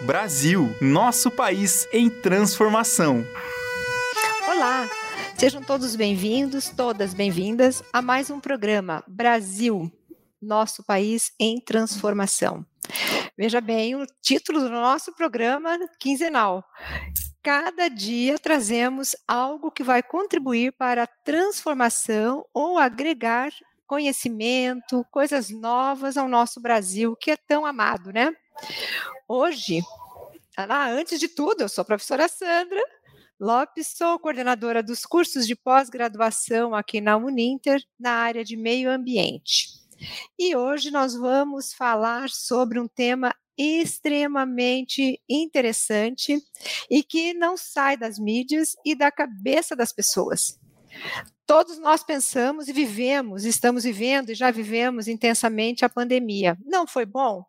Brasil, nosso país em transformação. Olá, sejam todos bem-vindos, todas bem-vindas a mais um programa Brasil, nosso país em transformação. Veja bem o título do nosso programa quinzenal. Cada dia trazemos algo que vai contribuir para a transformação ou agregar conhecimento, coisas novas ao nosso Brasil, que é tão amado, né? Hoje, ah, antes de tudo, eu sou a professora Sandra Lopes, sou coordenadora dos cursos de pós-graduação aqui na Uninter, na área de meio ambiente. E hoje nós vamos falar sobre um tema extremamente interessante e que não sai das mídias e da cabeça das pessoas. Todos nós pensamos e vivemos, estamos vivendo e já vivemos intensamente a pandemia. Não foi bom?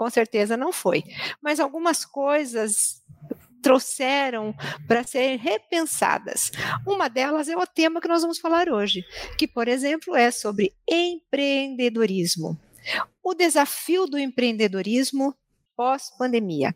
Com certeza não foi. Mas algumas coisas trouxeram para serem repensadas. Uma delas é o tema que nós vamos falar hoje, que, por exemplo, é sobre empreendedorismo. O desafio do empreendedorismo pós-pandemia.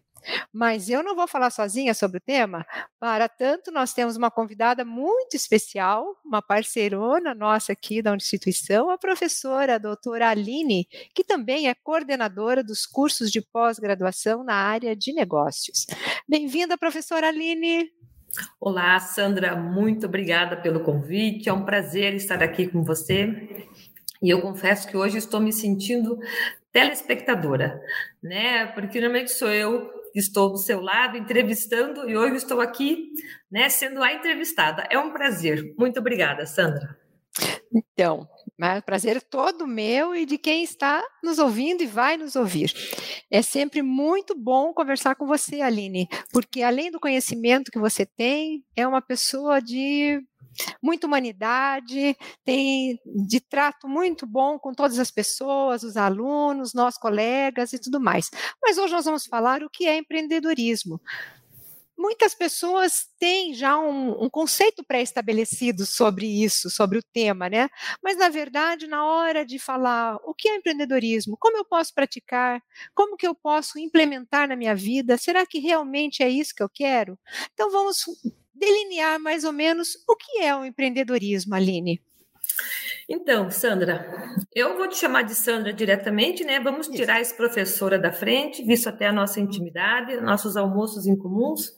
Mas eu não vou falar sozinha sobre o tema. Para tanto, nós temos uma convidada muito especial, uma parceirona nossa aqui da instituição, a professora a doutora Aline, que também é coordenadora dos cursos de pós-graduação na área de negócios. Bem-vinda, professora Aline. Olá, Sandra, muito obrigada pelo convite. É um prazer estar aqui com você. E eu confesso que hoje estou me sentindo telespectadora, né? Porque normalmente sou eu estou do seu lado entrevistando e hoje estou aqui, né, sendo a entrevistada. É um prazer. Muito obrigada, Sandra. Então, prazer é todo meu e de quem está nos ouvindo e vai nos ouvir. É sempre muito bom conversar com você, Aline, porque além do conhecimento que você tem, é uma pessoa de muita humanidade, tem de trato muito bom com todas as pessoas, os alunos, nós colegas e tudo mais. Mas hoje nós vamos falar o que é empreendedorismo. Muitas pessoas têm já um, um conceito pré-estabelecido sobre isso, sobre o tema, né? Mas, na verdade, na hora de falar o que é empreendedorismo, como eu posso praticar, como que eu posso implementar na minha vida, será que realmente é isso que eu quero? Então, vamos delinear mais ou menos o que é o empreendedorismo, Aline. Então, Sandra, eu vou te chamar de Sandra diretamente, né? Vamos tirar esse professora da frente, visto até a nossa intimidade, nossos almoços em comuns.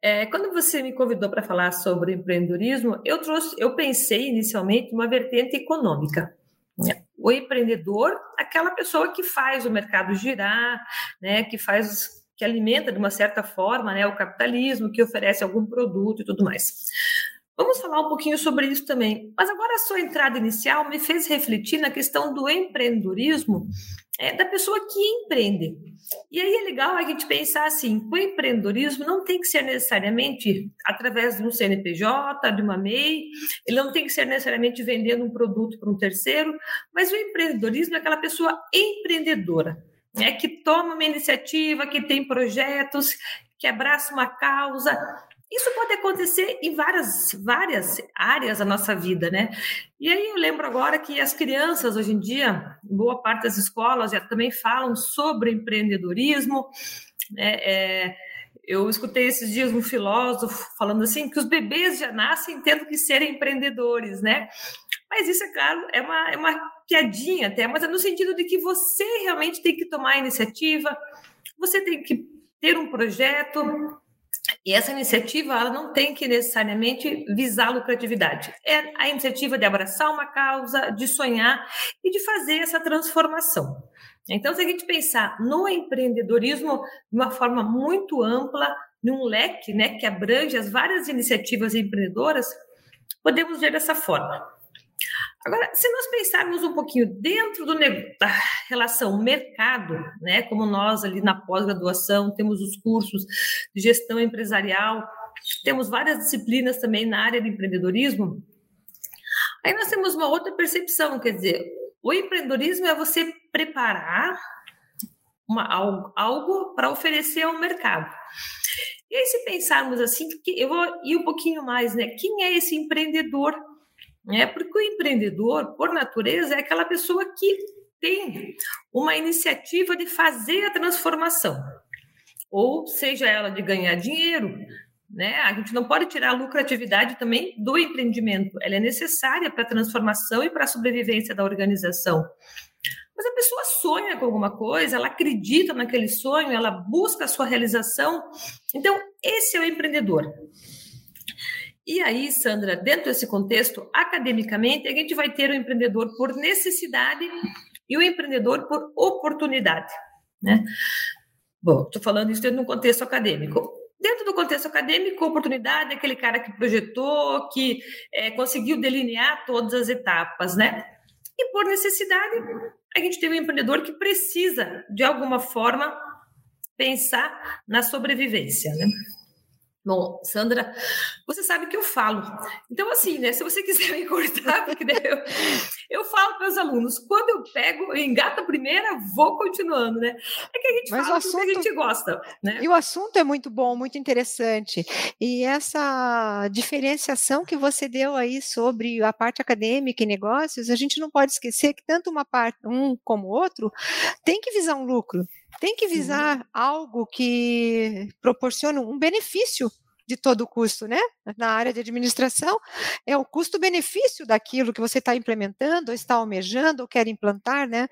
É, quando você me convidou para falar sobre empreendedorismo, eu trouxe, eu pensei inicialmente uma vertente econômica. Né? O empreendedor, aquela pessoa que faz o mercado girar, né? Que faz que alimenta de uma certa forma né, o capitalismo, que oferece algum produto e tudo mais. Vamos falar um pouquinho sobre isso também. Mas agora a sua entrada inicial me fez refletir na questão do empreendedorismo é, da pessoa que empreende. E aí é legal a gente pensar assim: o empreendedorismo não tem que ser necessariamente através de um CNPJ, de uma MEI, ele não tem que ser necessariamente vendendo um produto para um terceiro, mas o empreendedorismo é aquela pessoa empreendedora é que toma uma iniciativa, que tem projetos, que abraça uma causa. Isso pode acontecer em várias, várias áreas da nossa vida, né? E aí eu lembro agora que as crianças hoje em dia, boa parte das escolas já também falam sobre empreendedorismo. Né? É, eu escutei esses dias um filósofo falando assim que os bebês já nascem tendo que ser empreendedores, né? Mas isso, é claro, é uma, é uma piadinha até, mas é no sentido de que você realmente tem que tomar a iniciativa, você tem que ter um projeto, e essa iniciativa ela não tem que necessariamente visar lucratividade. É a iniciativa de abraçar uma causa, de sonhar e de fazer essa transformação. Então, se a gente pensar no empreendedorismo de uma forma muito ampla, num leque né, que abrange as várias iniciativas empreendedoras, podemos ver dessa forma. Agora, se nós pensarmos um pouquinho dentro do, da relação mercado, né, como nós ali na pós-graduação temos os cursos de gestão empresarial, temos várias disciplinas também na área de empreendedorismo, aí nós temos uma outra percepção, quer dizer, o empreendedorismo é você preparar uma, algo, algo para oferecer ao mercado. E aí, se pensarmos assim, eu vou ir um pouquinho mais, né? Quem é esse empreendedor? É porque o empreendedor, por natureza, é aquela pessoa que tem uma iniciativa de fazer a transformação, ou seja ela de ganhar dinheiro, né? A gente não pode tirar a lucratividade também do empreendimento, ela é necessária para a transformação e para a sobrevivência da organização. Mas a pessoa sonha com alguma coisa, ela acredita naquele sonho, ela busca a sua realização. Então, esse é o empreendedor. E aí, Sandra, dentro desse contexto, academicamente, a gente vai ter o empreendedor por necessidade e o empreendedor por oportunidade. Né? Bom, estou falando isso dentro de um contexto acadêmico. Dentro do contexto acadêmico, oportunidade é aquele cara que projetou, que é, conseguiu delinear todas as etapas, né? E por necessidade, a gente tem um empreendedor que precisa, de alguma forma, pensar na sobrevivência, né? Bom, Sandra, você sabe que eu falo. Então, assim, né? Se você quiser me cortar, porque eu, eu falo para os alunos, quando eu pego, eu engato a primeira, vou continuando, né? É que a gente Mas fala assunto, que a gente gosta, né? E o assunto é muito bom, muito interessante. E essa diferenciação que você deu aí sobre a parte acadêmica e negócios, a gente não pode esquecer que tanto uma parte, um como o outro, tem que visar um lucro. Tem que visar Sim. algo que proporcione um benefício de todo o custo, né? Na área de administração, é o custo-benefício daquilo que você está implementando, ou está almejando, ou quer implantar, né?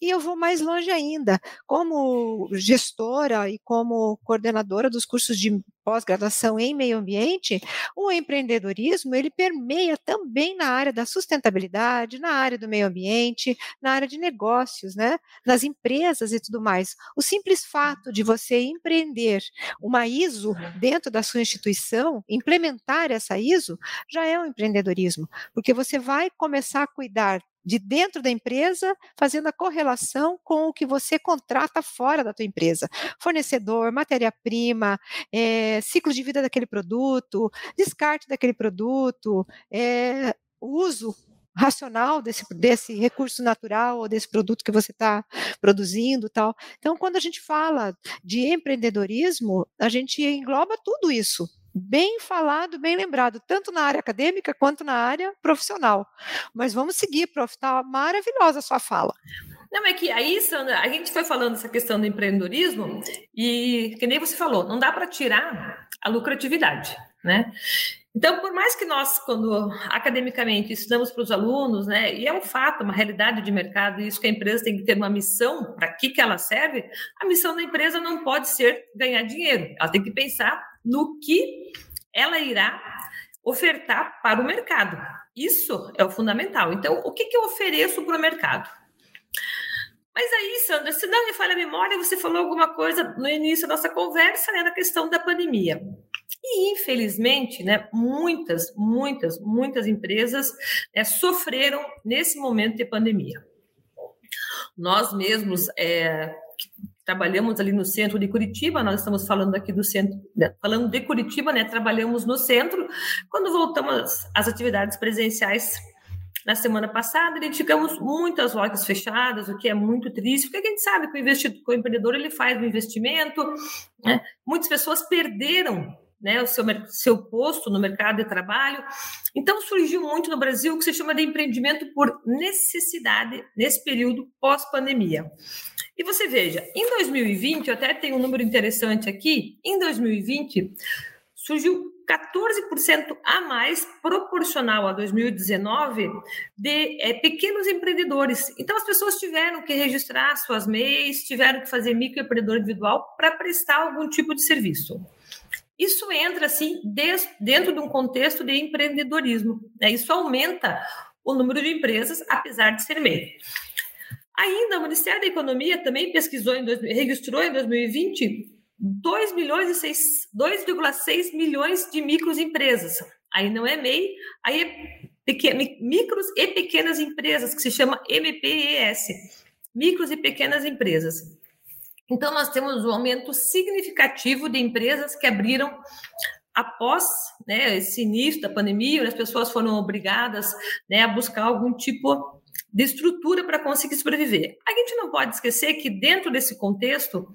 E eu vou mais longe ainda. Como gestora e como coordenadora dos cursos de pós-graduação em meio ambiente, o empreendedorismo ele permeia também na área da sustentabilidade, na área do meio ambiente, na área de negócios, né? Nas empresas e tudo mais. O simples fato de você empreender uma ISO dentro da sua instituição, implementar essa ISO, já é um empreendedorismo, porque você vai começar a cuidar de dentro da empresa, fazendo a correlação com o que você contrata fora da tua empresa. Fornecedor, matéria-prima, é, ciclo de vida daquele produto, descarte daquele produto, é, uso racional desse, desse recurso natural ou desse produto que você está produzindo tal. Então, quando a gente fala de empreendedorismo, a gente engloba tudo isso bem falado, bem lembrado, tanto na área acadêmica quanto na área profissional. Mas vamos seguir, prof. Está maravilhosa a sua fala. Não, é que aí, Sandra, a gente foi falando essa questão do empreendedorismo e, que nem você falou, não dá para tirar a lucratividade, né? Então, por mais que nós, quando academicamente estudamos para os alunos, né, e é um fato, uma realidade de mercado, isso que a empresa tem que ter uma missão, para que, que ela serve, a missão da empresa não pode ser ganhar dinheiro, ela tem que pensar no que ela irá ofertar para o mercado. Isso é o fundamental. Então, o que, que eu ofereço para o mercado? Mas aí, Sandra, se não me falha a memória, você falou alguma coisa no início da nossa conversa, né, na questão da pandemia. E, infelizmente, né, muitas, muitas, muitas empresas né, sofreram nesse momento de pandemia. Nós mesmos é, trabalhamos ali no centro de Curitiba, nós estamos falando aqui do centro, né, falando de Curitiba, né? Trabalhamos no centro. Quando voltamos às atividades presenciais na semana passada, identificamos muitas lojas fechadas, o que é muito triste, porque a gente sabe que o, investidor, que o empreendedor ele faz um investimento, né? muitas pessoas perderam né, o seu, seu posto no mercado de trabalho. Então, surgiu muito no Brasil o que se chama de empreendimento por necessidade nesse período pós-pandemia. E você veja, em 2020, eu até tenho um número interessante aqui, em 2020 surgiu 14% a mais proporcional a 2019 de é, pequenos empreendedores. Então as pessoas tiveram que registrar suas MEIs, tiveram que fazer microempreendedor individual para prestar algum tipo de serviço. Isso entra assim dentro de um contexto de empreendedorismo. Né? Isso aumenta o número de empresas, apesar de ser MEI. Ainda, o Ministério da Economia também pesquisou, em dois, registrou em 2020 2 milhões 2,6 milhões de microempresas. Aí não é MEI, aí é pequeno, micros e pequenas empresas, que se chama MPES, micros e pequenas empresas. Então, nós temos um aumento significativo de empresas que abriram após né, esse início da pandemia, as pessoas foram obrigadas né, a buscar algum tipo de estrutura para conseguir sobreviver. A gente não pode esquecer que dentro desse contexto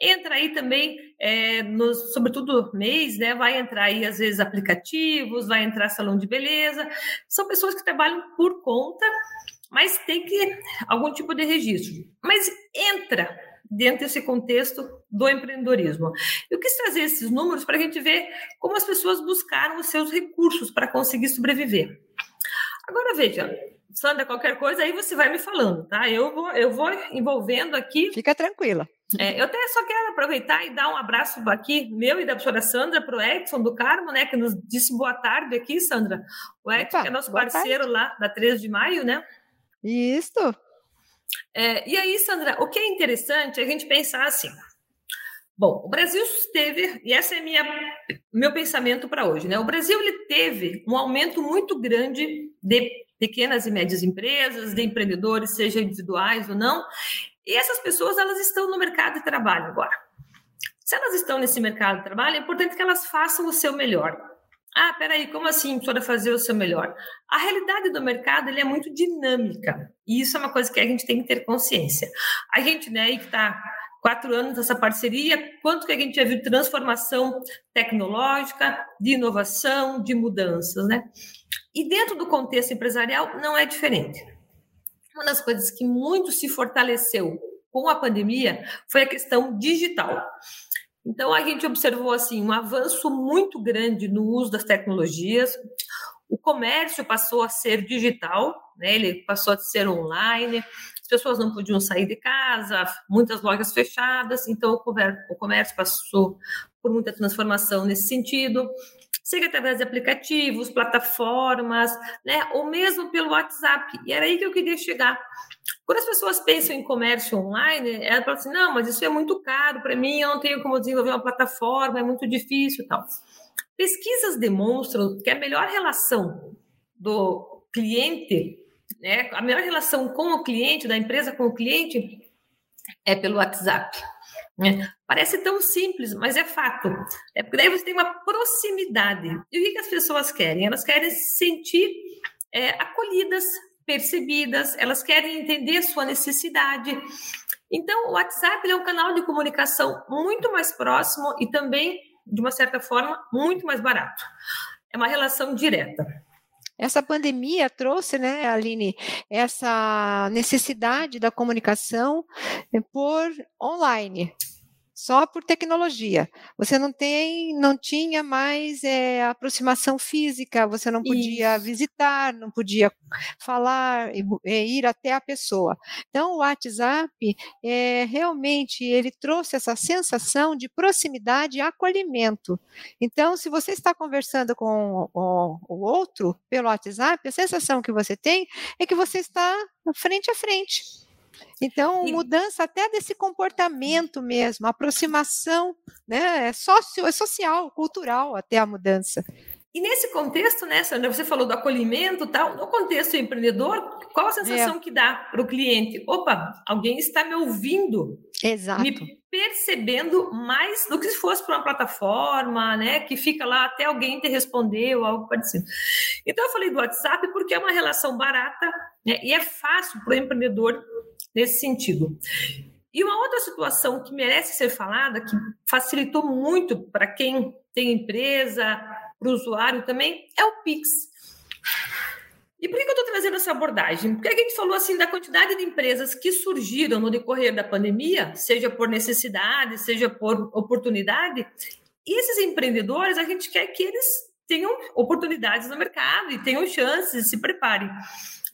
entra aí também, é, nos, sobretudo mês, né? Vai entrar aí às vezes aplicativos, vai entrar salão de beleza. São pessoas que trabalham por conta mas tem que algum tipo de registro. Mas entra dentro desse contexto do empreendedorismo. Eu quis trazer esses números para a gente ver como as pessoas buscaram os seus recursos para conseguir sobreviver. Agora veja, Sandra, qualquer coisa aí você vai me falando, tá? Eu vou, eu vou envolvendo aqui. Fica tranquila. É, eu até só quero aproveitar e dar um abraço aqui, meu e da professora Sandra, para o Edson do Carmo, né, que nos disse boa tarde aqui, Sandra. O Edson, Opa, que é nosso parceiro tarde. lá da 13 de maio, né? Isso. É, e aí, Sandra, o que é interessante é a gente pensar assim. Bom, o Brasil teve, e esse é minha, meu pensamento para hoje, né? O Brasil ele teve um aumento muito grande de pequenas e médias empresas, de empreendedores, seja individuais ou não, e essas pessoas elas estão no mercado de trabalho agora. Se elas estão nesse mercado de trabalho, é importante que elas façam o seu melhor. Ah, peraí, como assim precisa fazer o seu melhor? A realidade do mercado ele é muito dinâmica. E isso é uma coisa que a gente tem que ter consciência. A gente, né, que está quatro anos nessa parceria, quanto que a gente já viu transformação tecnológica, de inovação, de mudanças, né? E dentro do contexto empresarial não é diferente. Uma das coisas que muito se fortaleceu com a pandemia foi a questão digital. Então, a gente observou assim um avanço muito grande no uso das tecnologias. O comércio passou a ser digital, né? ele passou a ser online, as pessoas não podiam sair de casa, muitas lojas fechadas, então o comércio passou por muita transformação nesse sentido seja através de aplicativos, plataformas, né, ou mesmo pelo WhatsApp. E era aí que eu queria chegar. Quando as pessoas pensam em comércio online, elas falam assim: não, mas isso é muito caro para mim, eu não tenho como desenvolver uma plataforma, é muito difícil tal. Pesquisas demonstram que a melhor relação do cliente, né, a melhor relação com o cliente, da empresa com o cliente, é pelo WhatsApp. Né? Parece tão simples, mas é fato. É porque daí você tem uma proximidade. E o que as pessoas querem? Elas querem se sentir é, acolhidas, percebidas, elas querem entender sua necessidade. Então, o WhatsApp é um canal de comunicação muito mais próximo e também, de uma certa forma, muito mais barato. É uma relação direta. Essa pandemia trouxe, né, Aline, essa necessidade da comunicação eh, por online só por tecnologia. Você não tem, não tinha mais é, aproximação física, você não podia Isso. visitar, não podia falar e, e, ir até a pessoa. Então, o WhatsApp é, realmente ele trouxe essa sensação de proximidade e acolhimento. Então, se você está conversando com o, o outro pelo WhatsApp, a sensação que você tem é que você está frente a frente. Então, mudança até desse comportamento mesmo, aproximação, né? É, sócio, é social, cultural até a mudança. E nesse contexto, né, Sandra, você falou do acolhimento tal, no contexto empreendedor, qual a sensação é. que dá para o cliente? Opa, alguém está me ouvindo. Exato. Me percebendo mais do que se fosse para uma plataforma, né, que fica lá até alguém te responder ou algo parecido. Então, eu falei do WhatsApp porque é uma relação barata né, e é fácil para o empreendedor nesse sentido. E uma outra situação que merece ser falada, que facilitou muito para quem tem empresa, para o usuário também, é o Pix. E por que eu estou trazendo essa abordagem? Porque a gente falou assim da quantidade de empresas que surgiram no decorrer da pandemia, seja por necessidade, seja por oportunidade, e esses empreendedores, a gente quer que eles tenham oportunidades no mercado e tenham chances, se preparem.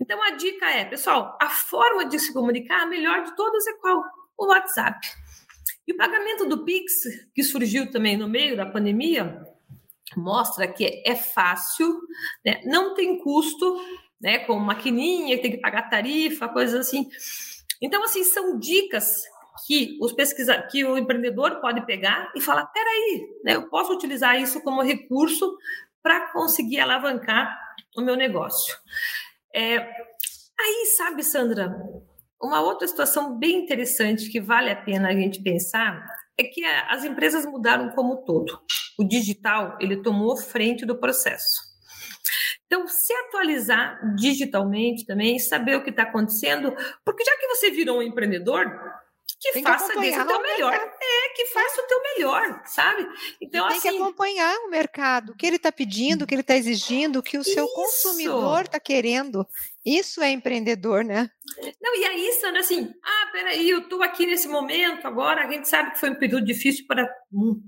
Então a dica é, pessoal, a forma de se comunicar, a melhor de todas é qual? O WhatsApp. E o pagamento do Pix, que surgiu também no meio da pandemia, mostra que é fácil, né? não tem custo, né? com maquininha, tem que pagar tarifa, coisas assim. Então, assim, são dicas que os pesquisa que o empreendedor pode pegar e falar, peraí, né? eu posso utilizar isso como recurso para conseguir alavancar o meu negócio. É, aí, sabe, Sandra, uma outra situação bem interessante que vale a pena a gente pensar é que as empresas mudaram como todo. O digital, ele tomou frente do processo. Então, se atualizar digitalmente também, saber o que está acontecendo, porque já que você virou um empreendedor, que tem faça que desse o teu melhor. Que faça o teu melhor, sabe? Então, tem assim, que acompanhar o mercado, o que ele está pedindo, o que ele está exigindo, o que o seu consumidor está querendo. Isso é empreendedor, né? Não, e aí, Sandra, assim, ah, peraí, eu estou aqui nesse momento agora, a gente sabe que foi um período difícil para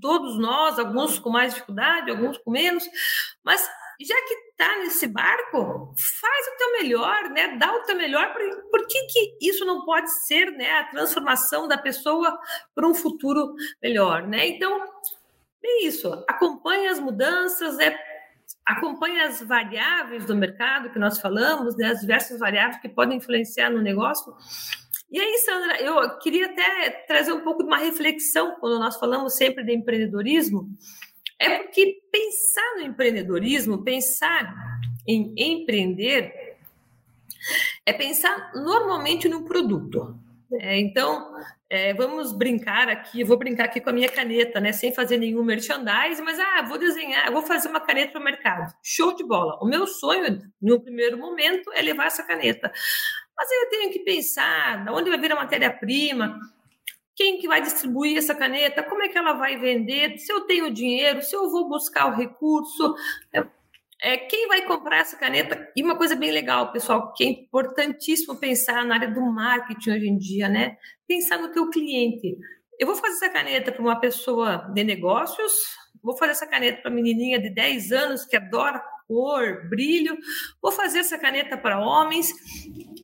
todos nós, alguns com mais dificuldade, alguns com menos, mas já que está nesse barco, faz o teu melhor, né? Dá o teu melhor. Por, por que, que isso não pode ser, né? A transformação da pessoa para um futuro melhor, né? Então, é isso. Acompanhe as mudanças, é acompanhe as variáveis do mercado que nós falamos, né, as diversas variáveis que podem influenciar no negócio. E aí, Sandra, eu queria até trazer um pouco de uma reflexão quando nós falamos sempre de empreendedorismo, é porque pensar no empreendedorismo, pensar em empreender, é pensar normalmente no produto. É, então, é, vamos brincar aqui, vou brincar aqui com a minha caneta, né? Sem fazer nenhum merchandising, mas ah, vou desenhar, vou fazer uma caneta para o mercado. Show de bola. O meu sonho, no primeiro momento, é levar essa caneta. Mas aí eu tenho que pensar de onde vai vir a matéria-prima, quem que vai distribuir essa caneta, como é que ela vai vender, se eu tenho dinheiro, se eu vou buscar o recurso. É, quem vai comprar essa caneta? E uma coisa bem legal, pessoal, que é importantíssimo pensar na área do marketing hoje em dia, né? Pensar no teu cliente. Eu vou fazer essa caneta para uma pessoa de negócios, vou fazer essa caneta para uma menininha de 10 anos que adora cor, brilho, vou fazer essa caneta para homens.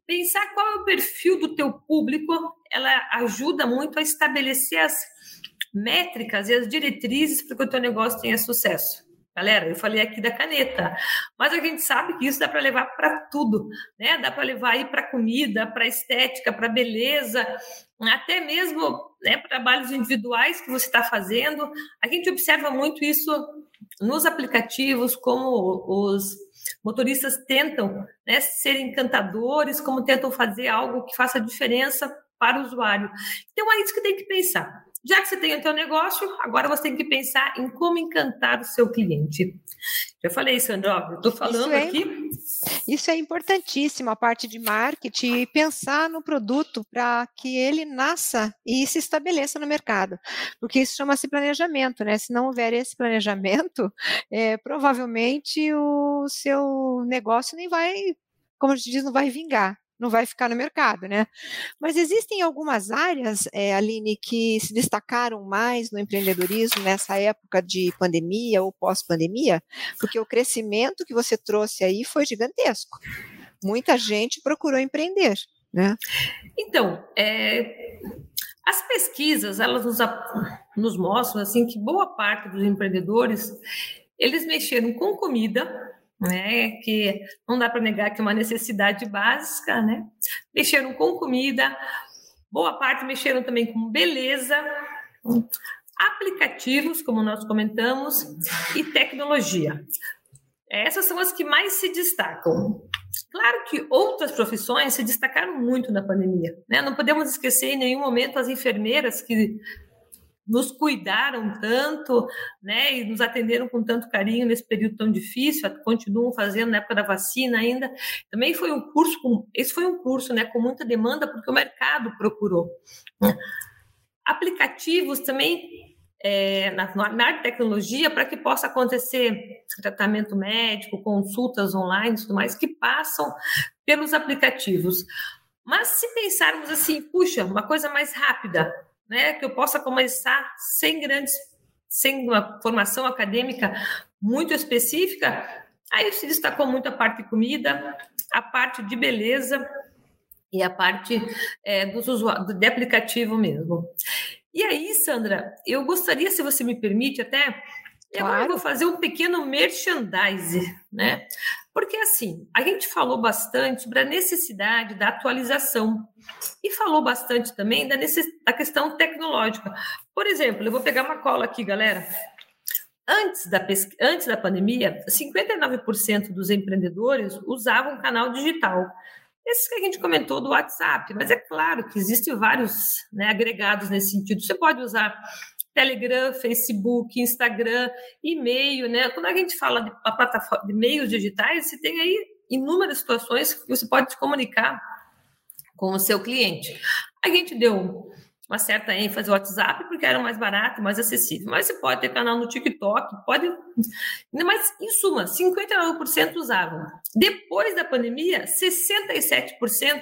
Pensar qual é o perfil do teu público, ela ajuda muito a estabelecer as métricas e as diretrizes para que o teu negócio tenha sucesso. Galera, eu falei aqui da caneta, mas a gente sabe que isso dá para levar para tudo, né? Dá para levar aí para comida, para estética, para beleza, até mesmo né, trabalhos individuais que você está fazendo. A gente observa muito isso nos aplicativos, como os motoristas tentam né, ser encantadores, como tentam fazer algo que faça diferença para o usuário. Então é isso que tem que pensar. Já que você tem o seu negócio, agora você tem que pensar em como encantar o seu cliente. Já falei, Sandra, eu estou falando isso é, aqui. Isso é importantíssimo, a parte de marketing e pensar no produto para que ele nasça e se estabeleça no mercado. Porque isso chama-se planejamento, né? Se não houver esse planejamento, é, provavelmente o seu negócio nem vai, como a gente diz, não vai vingar não vai ficar no mercado, né? Mas existem algumas áreas, é, Aline, que se destacaram mais no empreendedorismo nessa época de pandemia ou pós-pandemia, porque o crescimento que você trouxe aí foi gigantesco. Muita gente procurou empreender, né? Então, é, as pesquisas elas nos, nos mostram assim que boa parte dos empreendedores eles mexeram com comida né? Que não dá para negar que é uma necessidade básica, né? Mexeram com comida, boa parte mexeram também com beleza, aplicativos, como nós comentamos, e tecnologia. Essas são as que mais se destacam. Claro que outras profissões se destacaram muito na pandemia. Né? Não podemos esquecer em nenhum momento as enfermeiras que nos cuidaram tanto, né, e nos atenderam com tanto carinho nesse período tão difícil, continuam fazendo na época da vacina ainda. Também foi um curso, com, esse foi um curso, né, com muita demanda porque o mercado procurou. Aplicativos também é, na, na área de tecnologia para que possa acontecer tratamento médico, consultas online, tudo mais que passam pelos aplicativos. Mas se pensarmos assim, puxa, uma coisa mais rápida, né, que eu possa começar sem grandes, sem uma formação acadêmica muito específica, aí se destacou muito a parte de comida, a parte de beleza e a parte é, dos usuários, de aplicativo mesmo. E aí, Sandra, eu gostaria, se você me permite, até Claro. Agora eu vou fazer um pequeno merchandising, né? Porque assim, a gente falou bastante sobre a necessidade da atualização e falou bastante também da, da questão tecnológica. Por exemplo, eu vou pegar uma cola aqui, galera. Antes da. Antes da pandemia, 59% dos empreendedores usavam canal digital. Esses que a gente comentou do WhatsApp, mas é claro que existem vários né, agregados nesse sentido. Você pode usar Telegram, Facebook, Instagram, e-mail, né? Quando a gente fala de plataforma de meios digitais, você tem aí inúmeras situações que você pode se comunicar com o seu cliente. A gente deu uma certa ênfase no WhatsApp, porque era mais barato, mais acessível. Mas você pode ter canal no TikTok, pode. Mas, em suma, 59% usavam. Depois da pandemia, 67%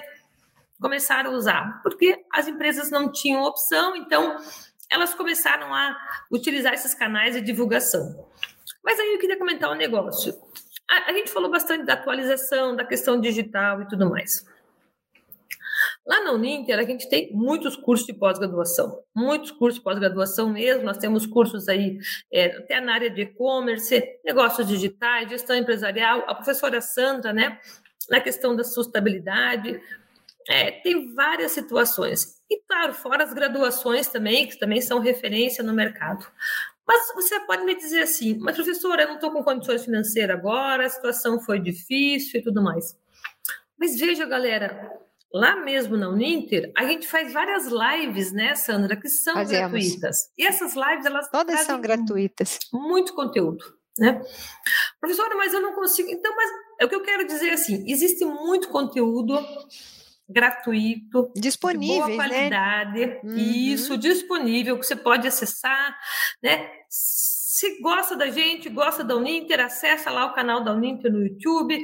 começaram a usar, porque as empresas não tinham opção, então elas começaram a utilizar esses canais de divulgação. Mas aí eu queria comentar um negócio. A, a gente falou bastante da atualização, da questão digital e tudo mais. Lá na Uninter, a gente tem muitos cursos de pós-graduação, muitos cursos de pós-graduação mesmo. Nós temos cursos aí, é, até na área de e-commerce, negócios digitais, gestão empresarial. A professora Sandra, né, na questão da sustentabilidade. É, tem várias situações. E, claro, fora as graduações também, que também são referência no mercado. Mas você pode me dizer assim, mas professora, eu não estou com condições financeiras agora, a situação foi difícil e tudo mais. Mas veja, galera, lá mesmo na Uninter, a gente faz várias lives, né, Sandra, que são Fazemos. gratuitas. E essas lives, elas todas são gratuitas. Muito conteúdo, né? Professora, mas eu não consigo. Então, mas é o que eu quero dizer assim, existe muito conteúdo gratuito, disponível, boa né? qualidade, né? uhum. isso disponível que você pode acessar, né? Se gosta da gente, gosta da Uninter, acessa lá o canal da Uninter no YouTube.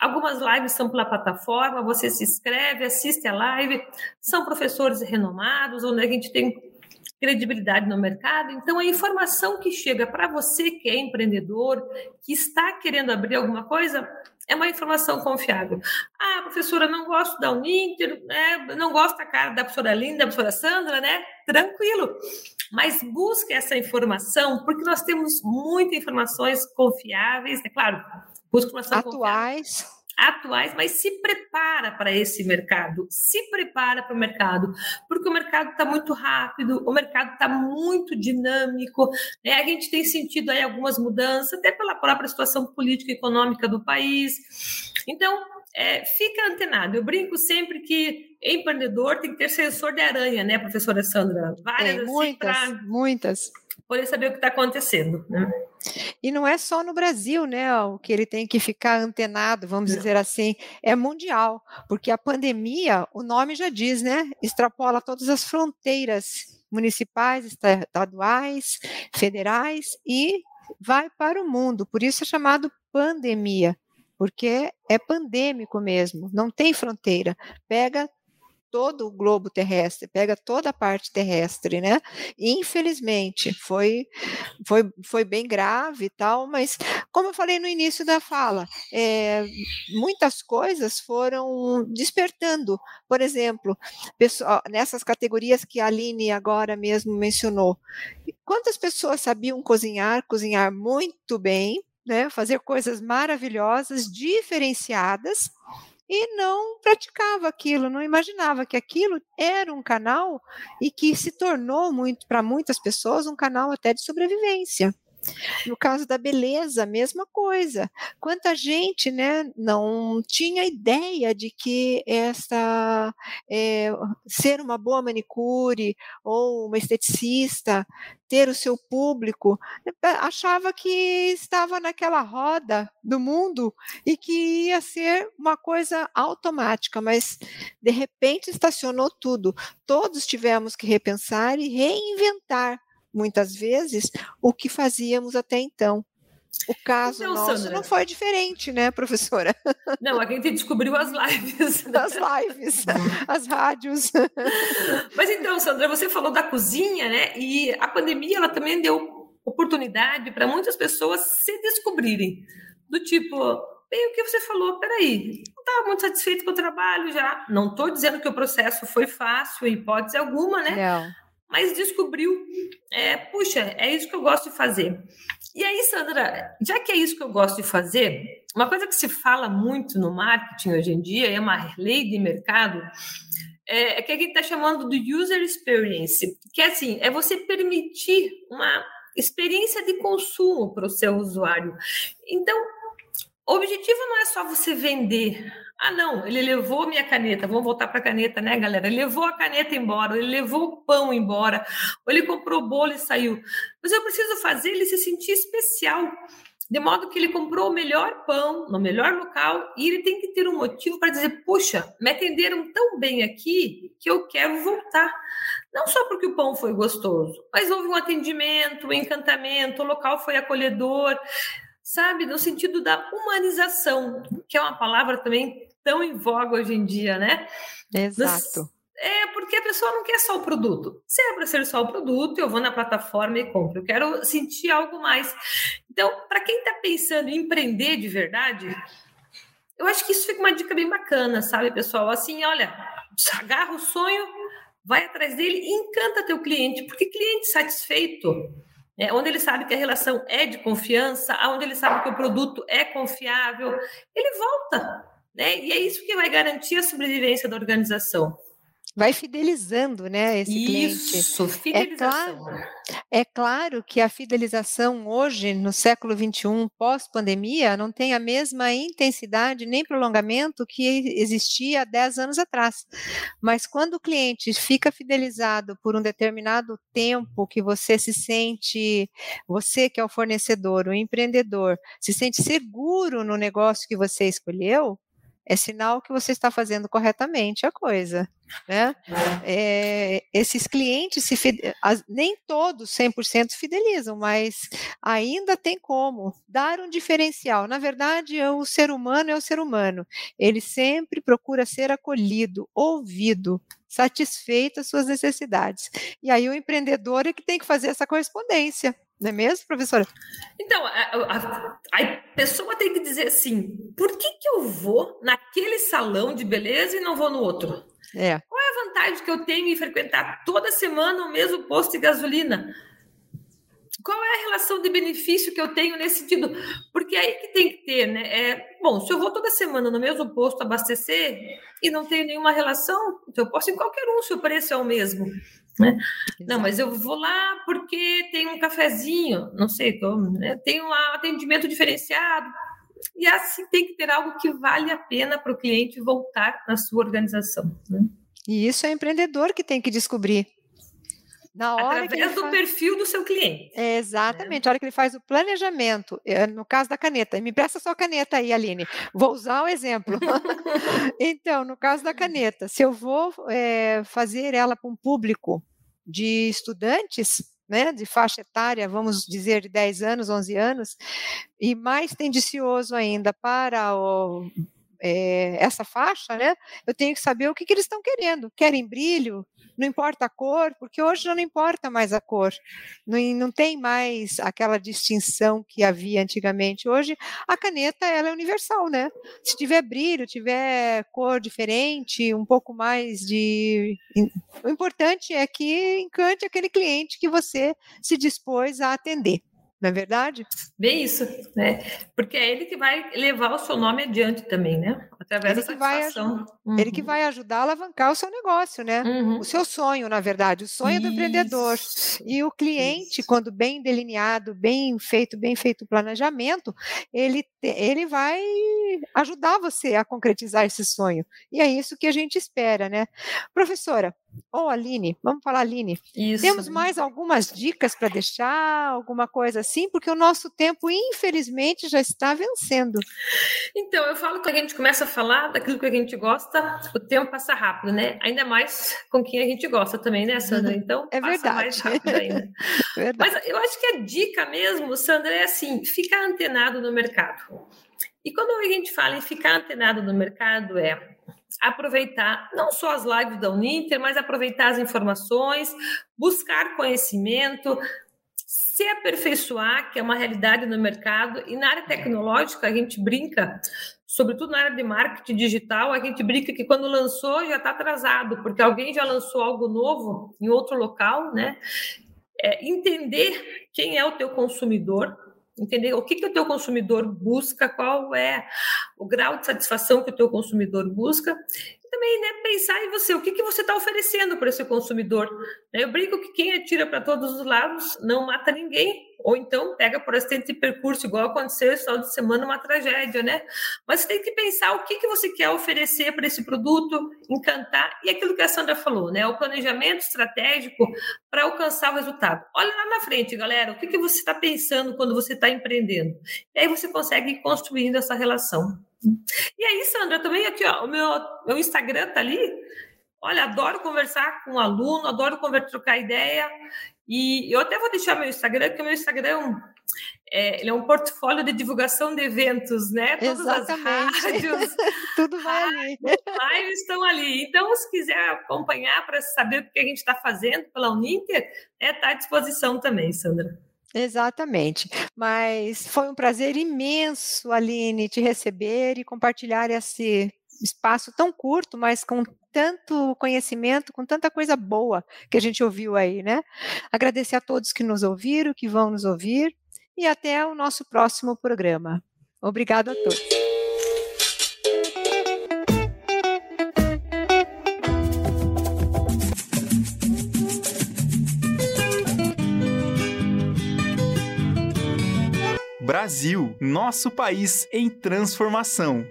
Algumas lives são pela plataforma, você se inscreve, assiste a live. São professores renomados, onde a gente tem credibilidade no mercado. Então, a informação que chega para você que é empreendedor, que está querendo abrir alguma coisa, é uma informação confiável. Ah, professora, não gosto da Uninter, né? não gosto da cara da professora Linda, da professora Sandra, né? Tranquilo. Mas busque essa informação, porque nós temos muitas informações confiáveis, é claro, busque informação atuais. Confiável atuais, mas se prepara para esse mercado, se prepara para o mercado, porque o mercado está muito rápido, o mercado está muito dinâmico, né? a gente tem sentido aí algumas mudanças, até pela própria situação política e econômica do país. Então, é, fica antenado. Eu brinco sempre que empreendedor tem que ter sensor de aranha, né, professora Sandra? Várias, assim, muitas, pra... muitas poder saber o que está acontecendo. Né? E não é só no Brasil, né, o que ele tem que ficar antenado, vamos não. dizer assim, é mundial, porque a pandemia, o nome já diz, né, extrapola todas as fronteiras municipais, estaduais, federais e vai para o mundo. Por isso é chamado pandemia, porque é pandêmico mesmo, não tem fronteira. Pega todo o globo terrestre, pega toda a parte terrestre, né? Infelizmente, foi, foi, foi bem grave e tal, mas como eu falei no início da fala, é, muitas coisas foram despertando. Por exemplo, nessas categorias que a Aline agora mesmo mencionou, quantas pessoas sabiam cozinhar, cozinhar muito bem, né, fazer coisas maravilhosas, diferenciadas, e não praticava aquilo, não imaginava que aquilo era um canal e que se tornou muito para muitas pessoas um canal até de sobrevivência. No caso da beleza, mesma coisa. Quanta gente né, não tinha ideia de que essa é, ser uma boa manicure ou uma esteticista, ter o seu público, achava que estava naquela roda do mundo e que ia ser uma coisa automática, mas de repente estacionou tudo. Todos tivemos que repensar e reinventar muitas vezes, o que fazíamos até então. O caso então, nosso Sandra, não foi diferente, né, professora? Não, a gente descobriu as lives. As lives, as rádios. Mas então, Sandra, você falou da cozinha, né? E a pandemia ela também deu oportunidade para muitas pessoas se descobrirem. Do tipo, bem o que você falou, peraí, não estava muito satisfeito com o trabalho já. Não estou dizendo que o processo foi fácil, em hipótese alguma, né? Não mas descobriu, é, puxa, é isso que eu gosto de fazer. E aí, Sandra, já que é isso que eu gosto de fazer, uma coisa que se fala muito no marketing hoje em dia, é uma lei de mercado, é, é que a gente está chamando do user experience, que é assim, é você permitir uma experiência de consumo para o seu usuário. Então, o objetivo não é só você vender ah, não, ele levou minha caneta. Vamos voltar para a caneta, né, galera? Ele levou a caneta embora, ele levou o pão embora, ou ele comprou o bolo e saiu. Mas eu preciso fazer ele se sentir especial, de modo que ele comprou o melhor pão, no melhor local, e ele tem que ter um motivo para dizer: puxa, me atenderam tão bem aqui que eu quero voltar. Não só porque o pão foi gostoso, mas houve um atendimento, um encantamento, o local foi acolhedor, sabe? No sentido da humanização, que é uma palavra também tão em voga hoje em dia, né? Exato. É, porque a pessoa não quer só o produto. Se é para ser só o produto, eu vou na plataforma e compro. Eu quero sentir algo mais. Então, para quem está pensando em empreender de verdade, eu acho que isso fica uma dica bem bacana, sabe, pessoal? Assim, olha, agarra o sonho, vai atrás dele e encanta teu cliente, porque cliente satisfeito, né, onde ele sabe que a relação é de confiança, onde ele sabe que o produto é confiável, ele volta, né? E é isso que vai garantir a sobrevivência da organização vai fidelizando, né, esse Isso, cliente. Isso, fidelização. É claro, é claro que a fidelização hoje, no século XXI, pós-pandemia, não tem a mesma intensidade nem prolongamento que existia há 10 anos atrás. Mas quando o cliente fica fidelizado por um determinado tempo que você se sente, você que é o fornecedor, o empreendedor, se sente seguro no negócio que você escolheu, é sinal que você está fazendo corretamente a coisa. Né? É, esses clientes, se nem todos 100% fidelizam, mas ainda tem como dar um diferencial. Na verdade, o ser humano é o ser humano. Ele sempre procura ser acolhido, ouvido, satisfeito as suas necessidades. E aí o empreendedor é que tem que fazer essa correspondência. Não é mesmo, professora? Então, a, a, a, pessoa tem que dizer assim: por que, que eu vou naquele salão de beleza e não vou no outro? É. Qual é a vantagem que eu tenho em frequentar toda semana o mesmo posto de gasolina? Qual é a relação de benefício que eu tenho nesse sentido? Porque é aí que tem que ter, né? É, bom, se eu vou toda semana no mesmo posto abastecer e não tenho nenhuma relação, então eu posso ir em qualquer um se o preço é o mesmo. Né? Não, mas eu vou lá porque tem um cafezinho, não sei como, né? tem um atendimento diferenciado. E assim tem que ter algo que vale a pena para o cliente voltar na sua organização. Né? E isso é empreendedor que tem que descobrir. Na hora Através do faz... perfil do seu cliente. É, exatamente, é. a hora que ele faz o planejamento, é, no caso da caneta, me presta sua caneta aí, Aline. Vou usar o exemplo. então, no caso da caneta, se eu vou é, fazer ela para um público de estudantes, né, de faixa etária, vamos dizer, de 10 anos, 11 anos, e mais tendencioso ainda para o, é, essa faixa, né, eu tenho que saber o que, que eles estão querendo. Querem brilho? não importa a cor, porque hoje já não importa mais a cor, não, não tem mais aquela distinção que havia antigamente. Hoje a caneta ela é universal, né? Se tiver brilho, tiver cor diferente, um pouco mais de. O importante é que encante aquele cliente que você se dispôs a atender não é verdade? Bem isso, né? Porque é ele que vai levar o seu nome adiante também, né? Através ele da satisfação. Uhum. Ele que vai ajudar a alavancar o seu negócio, né? Uhum. O seu sonho, na verdade, o sonho isso. do empreendedor. E o cliente, isso. quando bem delineado, bem feito, bem feito o planejamento, ele, ele vai ajudar você a concretizar esse sonho. E é isso que a gente espera, né? Professora, ou oh, Aline, vamos falar Aline. Isso. Temos mais algumas dicas para deixar, alguma coisa assim, porque o nosso tempo, infelizmente, já está vencendo. Então, eu falo que a gente começa a falar daquilo que a gente gosta, o tempo passa rápido, né? Ainda mais com quem a gente gosta também, né, Sandra? Uhum. Então, é passa verdade. mais rápido ainda. Mas eu acho que a dica mesmo, Sandra, é assim, ficar antenado no mercado. E quando a gente fala em ficar antenado no mercado, é aproveitar não só as lives da Uninter, mas aproveitar as informações, buscar conhecimento, se aperfeiçoar, que é uma realidade no mercado, e na área tecnológica a gente brinca, sobretudo na área de marketing digital, a gente brinca que quando lançou já está atrasado, porque alguém já lançou algo novo em outro local, né? É, entender quem é o teu consumidor, entender o que, que o teu consumidor busca, qual é o grau de satisfação que o teu consumidor busca também né, pensar em você, o que, que você está oferecendo para esse consumidor. Eu brinco que quem atira para todos os lados não mata ninguém, ou então pega por acidente de percurso, igual aconteceu esse final de semana, uma tragédia, né? Mas você tem que pensar o que, que você quer oferecer para esse produto, encantar, e aquilo que a Sandra falou, né? O planejamento estratégico para alcançar o resultado. Olha lá na frente, galera, o que, que você está pensando quando você está empreendendo? E aí você consegue ir construindo essa relação. E aí, Sandra, também aqui, ó, o meu, meu Instagram tá ali. Olha, adoro conversar com um aluno, adoro conversar, trocar ideia. E eu até vou deixar meu Instagram, porque meu Instagram é, ele é um portfólio de divulgação de eventos, né? Todas Exatamente. as rádios, tudo vai ali. Estão ali. Então, se quiser acompanhar para saber o que a gente está fazendo pela Uninter, está é, tá à disposição também, Sandra. Exatamente. Mas foi um prazer imenso, Aline, te receber e compartilhar esse espaço tão curto, mas com tanto conhecimento, com tanta coisa boa que a gente ouviu aí, né? Agradecer a todos que nos ouviram, que vão nos ouvir e até o nosso próximo programa. Obrigado a todos. Brasil, nosso país em transformação.